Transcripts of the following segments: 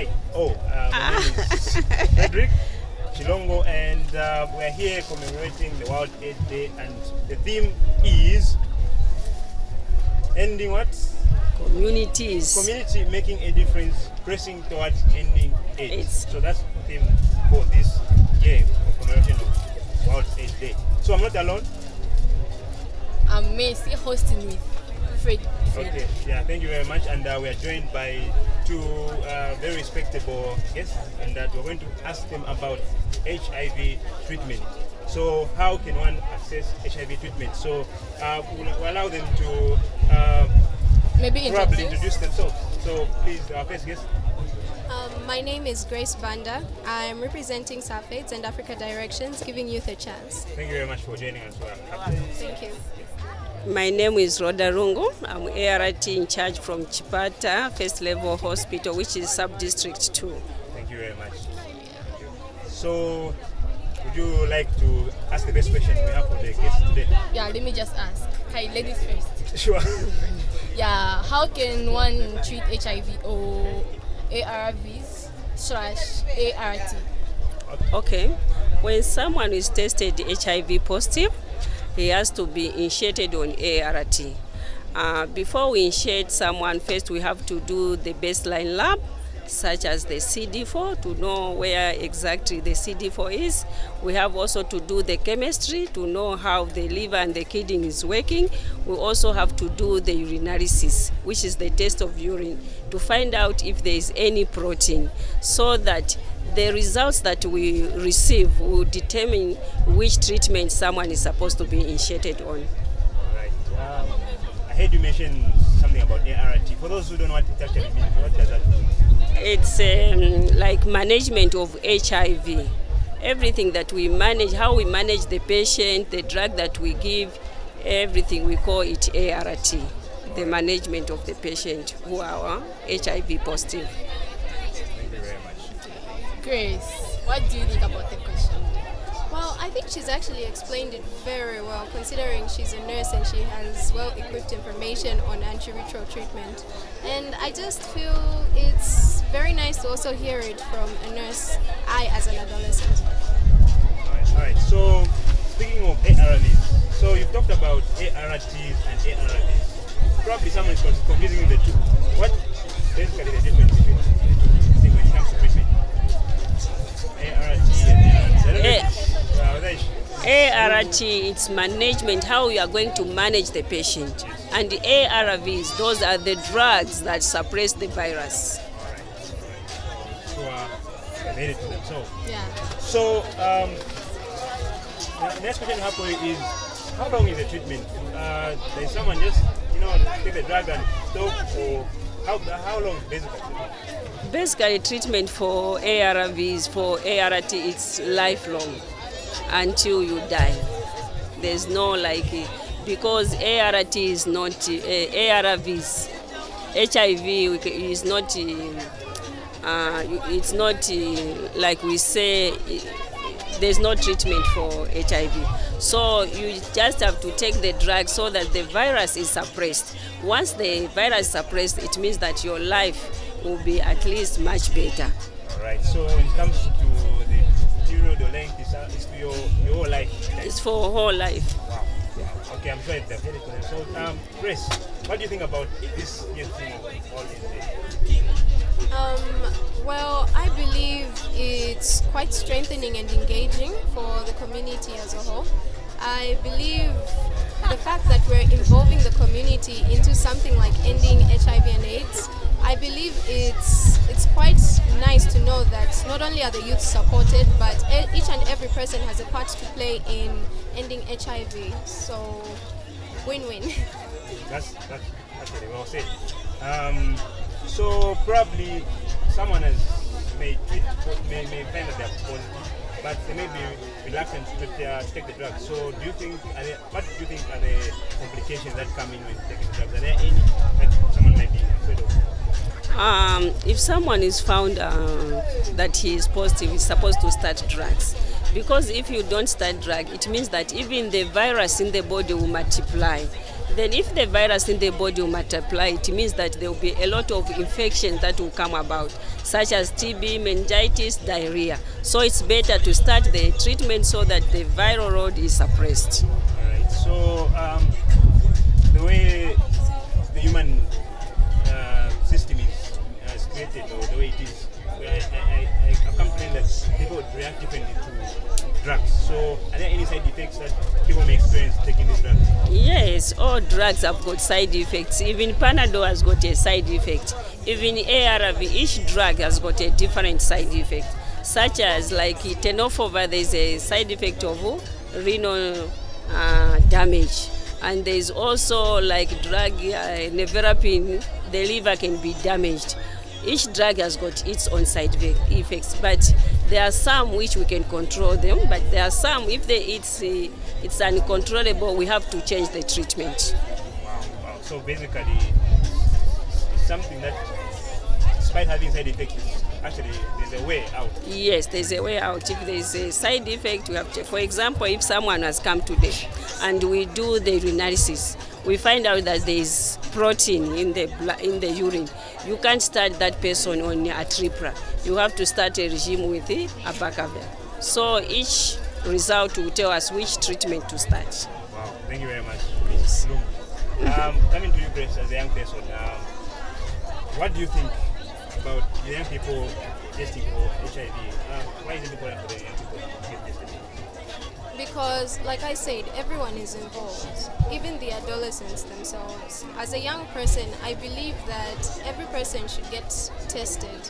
Hi. Oh, uh, my name is Frederick Chilongo, and uh, we're here commemorating the World AIDS Day, and the theme is ending what? Communities. Community making a difference, pressing towards ending AIDS. AIDS. So that's the theme for this year of commemoration of World AIDS Day. So I'm not alone. I'm Macy hosting with Fred. Okay, yeah, thank you very much. And uh, we are joined by two uh, very respectable guests, and that we're going to ask them about HIV treatment. So, how can one access HIV treatment? So, uh, we'll, we'll allow them to uh, Maybe probably introduce. introduce themselves. So, please, our first guest. My name is Grace Banda. I'm representing SAFAIDS and Africa Directions, giving youth a chance. Thank you very much for joining us. We're. Thank you. My name is Rhoda Rungu. I'm ART in charge from Chipata First Level Hospital, which is Sub District 2. Thank you very much. You. So, would you like to ask the best question we have for the guests today? Yeah, let me just ask. Hi, ladies first. Sure. Yeah, how can one treat HIV or oh, ARVs slash ART? Okay. When someone is tested HIV positive, he has to be initiated on ART. Uh, before we initiate someone, first we have to do the baseline lab, such as the CD4 to know where exactly the CD4 is. We have also to do the chemistry to know how the liver and the kidney is working. We also have to do the urinalysis, which is the test of urine, to find out if there is any protein, so that the results that we receive will determine which treatment someone is supposed to be initiated on. Right. Um, I heard you mention something about ART. For those who don't know what it means, what does that mean? It's um, like management of HIV. Everything that we manage, how we manage the patient, the drug that we give, everything we call it ART, the management of the patient who are HIV positive. Thank you very much. Grace, what do you think about the question? Well, I think she's actually explained it very well, considering she's a nurse and she has well equipped information on antiretroviral treatment. And I just feel it's very nice to also hear it from a nurse, I as an adolescent. All right. All right. So, speaking of ARVs, so you've talked about ARTs and ARVs. Probably someone is confusing the two. What basically the difference between the two when it comes to treatment? ART and ARVs. I don't know Eh. if- uh, whether it's- ART, it's management, how you are going to manage the patient. And the ARVs, those are the drugs that suppress the virus. who are made it for themselves. Yeah. So, um, the next question I have for you is how long is the treatment? Uh, does someone just, you know, take the drug and stop, or how, how long basically? Basically, treatment for ARVs, for ART, it's lifelong until you die. There's no like, eh, because ART is not, uh, ARVs, HIV is not, eh, uh, it's not eh, like we say, eh, there's no treatment for HIV. So you just have to take the drug so that the virus is suppressed. Once the virus is suppressed, it means that your life will be at least much better. All right. So when it comes to period or it's, uh, it's your your whole life. It's for whole life. Wow. Yeah. Okay, I'm sure it's very good. So, um, Grace, what do you think about this year's theme of all Um, well, I believe it's quite strengthening and engaging for the community as a whole. I believe the fact that we're involving the community into something like ending HIV and AIDS, I believe it's it's quite nice to know that not only are the youth supported, but each and every person has a part to play in ending HIV. So, win-win. That's that's that's well said. Um, so probably someone has may treat may, may find that they're positive, but they may be reluctant to uh, take the drug. So do you think there, what do you think are the complications that come in with taking drugs? Are there any that someone might be afraid of? Um, if someone is found uh, that he is positive, he's supposed to start drugs. Because if you don't start drug, it means that even the virus in the body will multiply. Then if the virus in the body will multiply, it means that there will be a lot of infections that will come about, such as TB, meningitis, diarrhea. So it's better to start the treatment so that the viral load is suppressed. All right. So um, the way the human uh, system is, uh, created, or the way it is, I, I, I, I complain that people react differently to drugs. So are there any side effects that people may experience taking these drugs? Yes, all drugs have got side effects. Even Panadol has got a side effect. Even ARV, each drug has got a different side effect. Such as like tenofovir, there's a side effect of renal uh, damage. And there's also like drug uh, nevirapine, the liver can be damaged. Each drug has got its own side effects, but there are some which we can control them. But there are some, if they, it's uh, it's uncontrollable, we have to change the treatment. Wow, wow. So basically, something that, despite having side effects, actually there's a way out. Yes, there's a way out. If there's a side effect, we have to. For example, if someone has come today and we do the urinalysis, we find out that there is protein in the in the urine. You can't start that person on atripla. You have to start a regime with the abacavir. So each result will tell us which treatment to start. Wow, thank you very much. Yes. Um, coming to you, Grace, as a young person, um, what do you think about the young people testing for HIV? Um, why is it important for the young people to get tested? because like i said everyone is involved even the adolescents themselves. As a young person i believe that every person should get tested.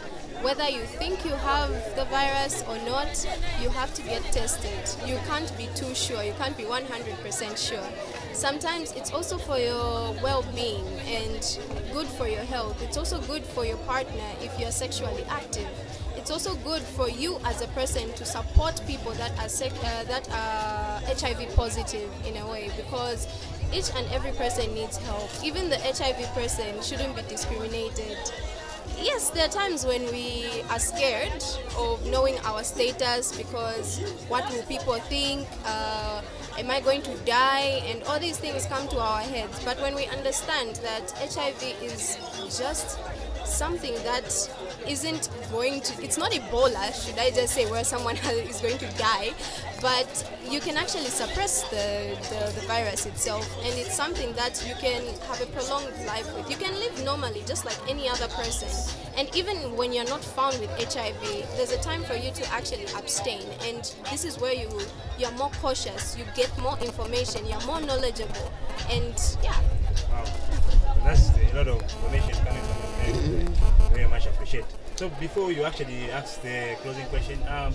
Whether you think you have the virus or not you have to get tested. You can't be too sure. You can't be 100% sure sometimes it's also for your well-being and good for your health it's also good for your partner if you're sexually active it's also good for you as a person to support people that are uh, that are HIV positive in a way because each and every person needs help. Even the HIV person shouldn't be discriminated. Yes, there are times when we are scared of knowing our status because what will people think? Uh, am I going to die? And all these things come to our heads. But when we understand that HIV is just something that isn't going to it's not ebola should i just say where someone is going to die but you can actually suppress the, the, the virus itself and it's something that you can have a prolonged life with. You can live normally just like any other person and even when you're not found with hiv there's a time for you to actually abstain and this is where you you're more cautious you get more information you're more knowledgeable and yeah. Wow, that's a lot of information coming from. Very, much appreciate. So before you actually ask the closing question, um,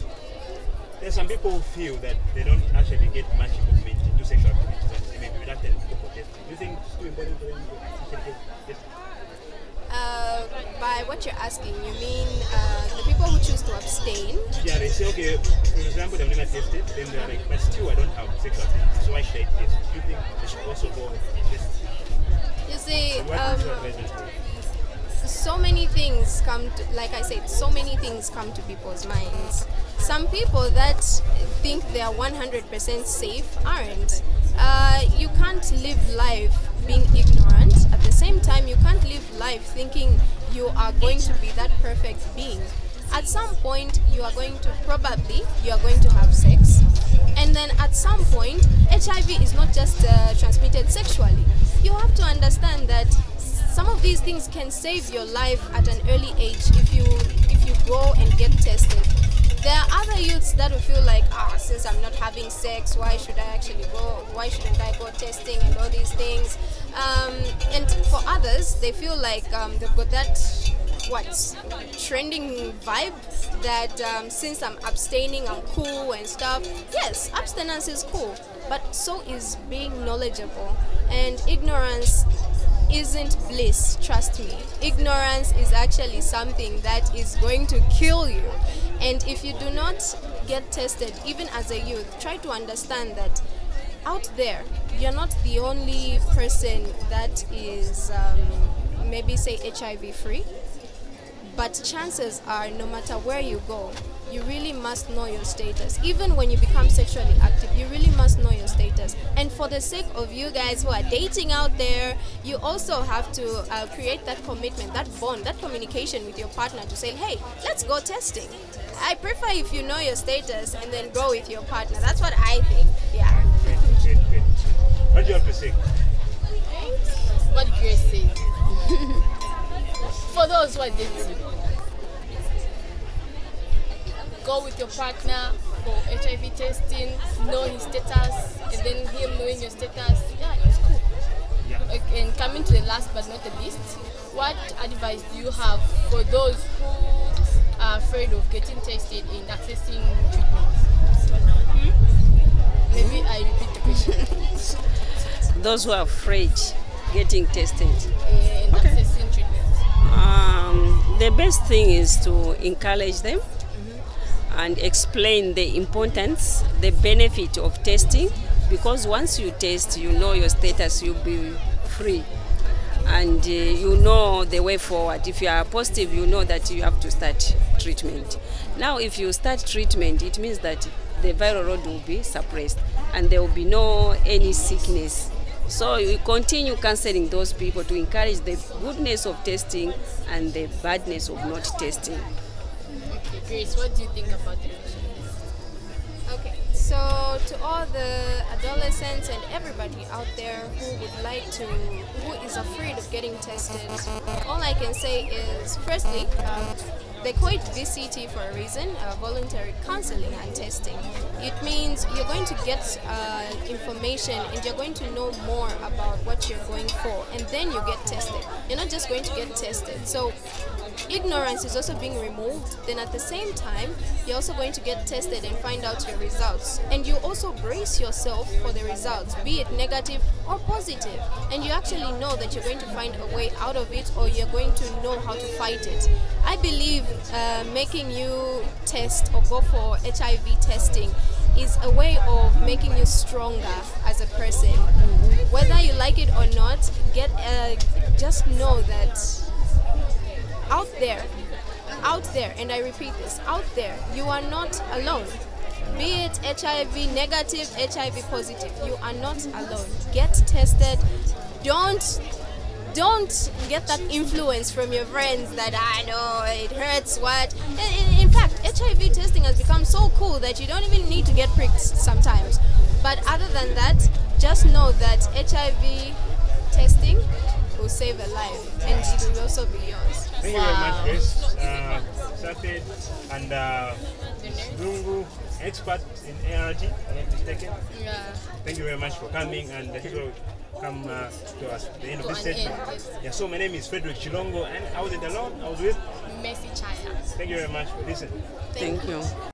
there's some people who feel that they don't actually get much involvement into sexual activities and they may be reluctant to testing. Do you think it's too important for them to actually get uh, by what you're asking you mean uh, the people who choose to abstain Yeah, they say, okay, for example, they've never tested, then they're like, but still I don't have sexual activities, so why should I test? Do you think they should also go and test? you see um, so many things come to like i said so many things come to people's minds. Some people that think they are 100% safe aren't. Uh, you can't live life being ignorant. At the same time you can't live life thinking you are going to be that perfect being. At some point you are going to probably you are going to have sex. And then at some point hiv is not just uh, transmitted sexually. You have to understand that some of these things can save your life at an early age if you if you go and get tested. There are other youths that will feel like ah since i'm not having sex why should i actually go why shouldn't i go testing and all these things? Um, and for others they feel like um, they've got that what trending vibe that um, since i'm abstaining i'm cool and stuff. Yes abstinence is cool but so is being knowledgeable. And ignorance isn't bliss, trust me. Ignorance is actually something that is going to kill you. And if you do not get tested, even as a youth, try to understand that out there, you're not the only person that is um, maybe say HIV free. But chances are, no matter where you go, you really must know your status. Even when you become sexually active, you really must know your status. And for the sake of you guys who are dating out there, you also have to uh, create that commitment, that bond, that communication with your partner to say, hey, let's go testing. I prefer if you know your status and then go with your partner. That's what I think. Yeah. Great, great, great. What do you have to say? What did Grace say? For those who are dating, go with your partner for HIV testing, know his status, and then him knowing your status. Yeah, it's cool. Yeah. Okay, and coming to the last but not the least, what advice do you have for those who are afraid of getting tested and accessing treatment? Hmm? Maybe I repeat the question. Those who are afraid getting tested. and accessing treatment. Um, the best thing is to encourage them and explain the importance, the benefit of testing, because once you test, you know your status, you'll be free. And uh, you know the way forward. If you are positive, you know that you have to start treatment. Now, if you start treatment, it means that the viral load will be suppressed and there will be no any sickness. So we continue counseling those people to encourage the goodness of testing and the badness of not testing. Grace, what do you think about the question? Okay, so to all the adolescents and everybody out there who would like to, who is afraid of getting tested, all I can say is firstly, um, they call it VCT for a reason, uh, voluntary counseling and testing. It means you're going to get uh, information and you're going to know more about what you're going for, and then you get tested. You're not just going to get tested. So ignorance is also being removed then at the same time you're also going to get tested and find out your results. And you also brace yourself for the results be it negative or positive. and you actually know that you're going to find a way out of it or you're going to know how to fight it. I believe uh, making you test or go for hiv testing is a way of making you stronger as a person. Whether you like it or not get uh, just know that out there, out there, and I repeat this, out there, you are not alone. Be it HIV negative, HIV positive, you are not alone. Get tested. Don't don't get that influence from your friends that I know it hurts what. In, fact, HIV testing has become so cool that you don't even need to get pricked sometimes. But other than that, just know that HIV testing will save a life and it will also be yours. Thank you very much, Grace. Uh, Safed and uh, Dungu, expert in ART, if I'm not mistaken. Yeah. Thank you very much for coming and uh, so come uh, to us at the end of this session. end, yes. Yeah, so my name is Frederick Chilongo and I was in the alone, I was with. Messi Chaya. Thank you very much for listening. Thank you.